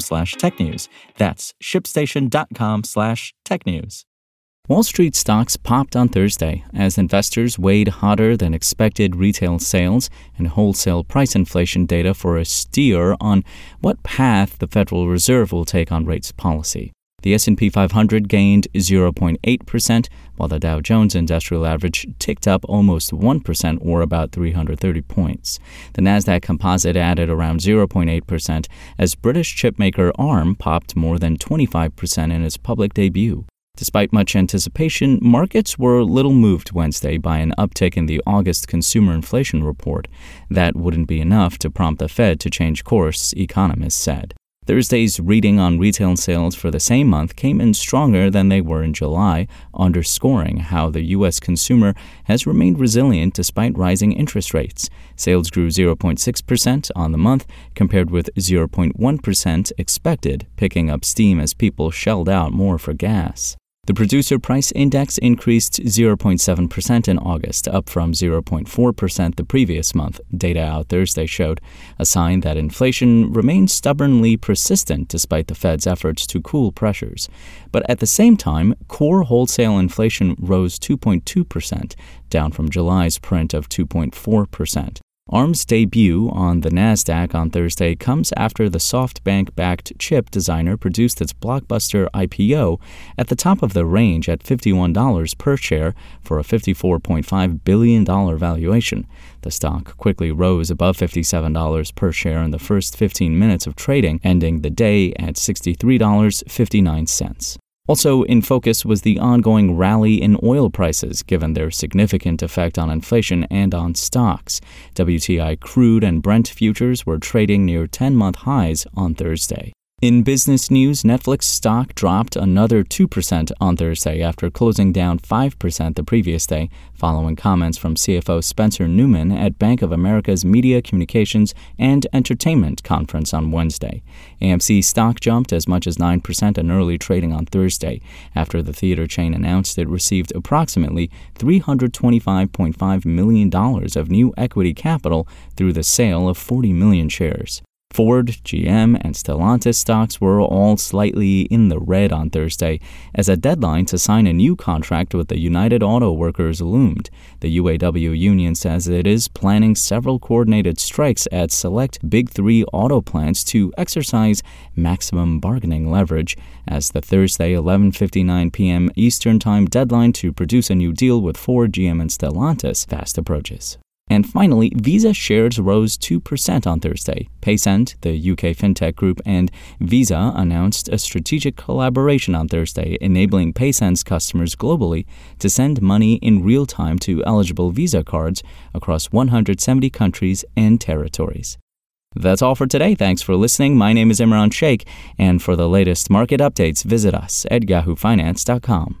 slash technews. That's shipstation.com slash technews. Wall Street stocks popped on Thursday as investors weighed hotter than expected retail sales and wholesale price inflation data for a steer on what path the Federal Reserve will take on rates policy. The S&P 500 gained 0.8%, while the Dow Jones Industrial Average ticked up almost 1% or about 330 points. The Nasdaq Composite added around 0.8% as British chipmaker ARM popped more than 25% in its public debut. Despite much anticipation, markets were little moved Wednesday by an uptick in the August consumer inflation report. That wouldn't be enough to prompt the Fed to change course, economists said. Thursday's reading on retail sales for the same month came in stronger than they were in July, underscoring how the U.S. consumer has remained resilient despite rising interest rates. Sales grew 0.6% on the month, compared with 0.1% expected, picking up steam as people shelled out more for gas. The producer price index increased 0.7% in August, up from 0.4% the previous month, data out Thursday showed, a sign that inflation remains stubbornly persistent despite the Fed's efforts to cool pressures. But at the same time, core wholesale inflation rose 2.2%, down from July's print of 2.4%. ARM's debut on the NASDAQ on Thursday comes after the SoftBank backed chip designer produced its blockbuster IPO at the top of the range at $51 per share for a $54.5 billion valuation. The stock quickly rose above $57 per share in the first 15 minutes of trading, ending the day at $63.59. Also in focus was the ongoing rally in oil prices, given their significant effect on inflation and on stocks. WTI crude and Brent futures were trading near 10 month highs on Thursday. In business news, Netflix stock dropped another 2% on Thursday after closing down 5% the previous day, following comments from CFO Spencer Neumann at Bank of America's Media, Communications, and Entertainment conference on Wednesday. AMC stock jumped as much as 9% in early trading on Thursday after the theater chain announced it received approximately $325.5 million of new equity capital through the sale of 40 million shares. Ford, GM, and Stellantis stocks were all slightly in the red on Thursday as a deadline to sign a new contract with the United Auto Workers loomed. The UAW union says it is planning several coordinated strikes at select Big Three auto plants to exercise maximum bargaining leverage as the Thursday 11:59 p.m. Eastern Time deadline to produce a new deal with Ford, GM, and Stellantis fast approaches. And finally, Visa shares rose 2% on Thursday. Paysend, the UK fintech group, and Visa announced a strategic collaboration on Thursday, enabling Paysend's customers globally to send money in real time to eligible Visa cards across 170 countries and territories. That's all for today. Thanks for listening. My name is Imran Sheikh, and for the latest market updates, visit us at yahoofinance.com.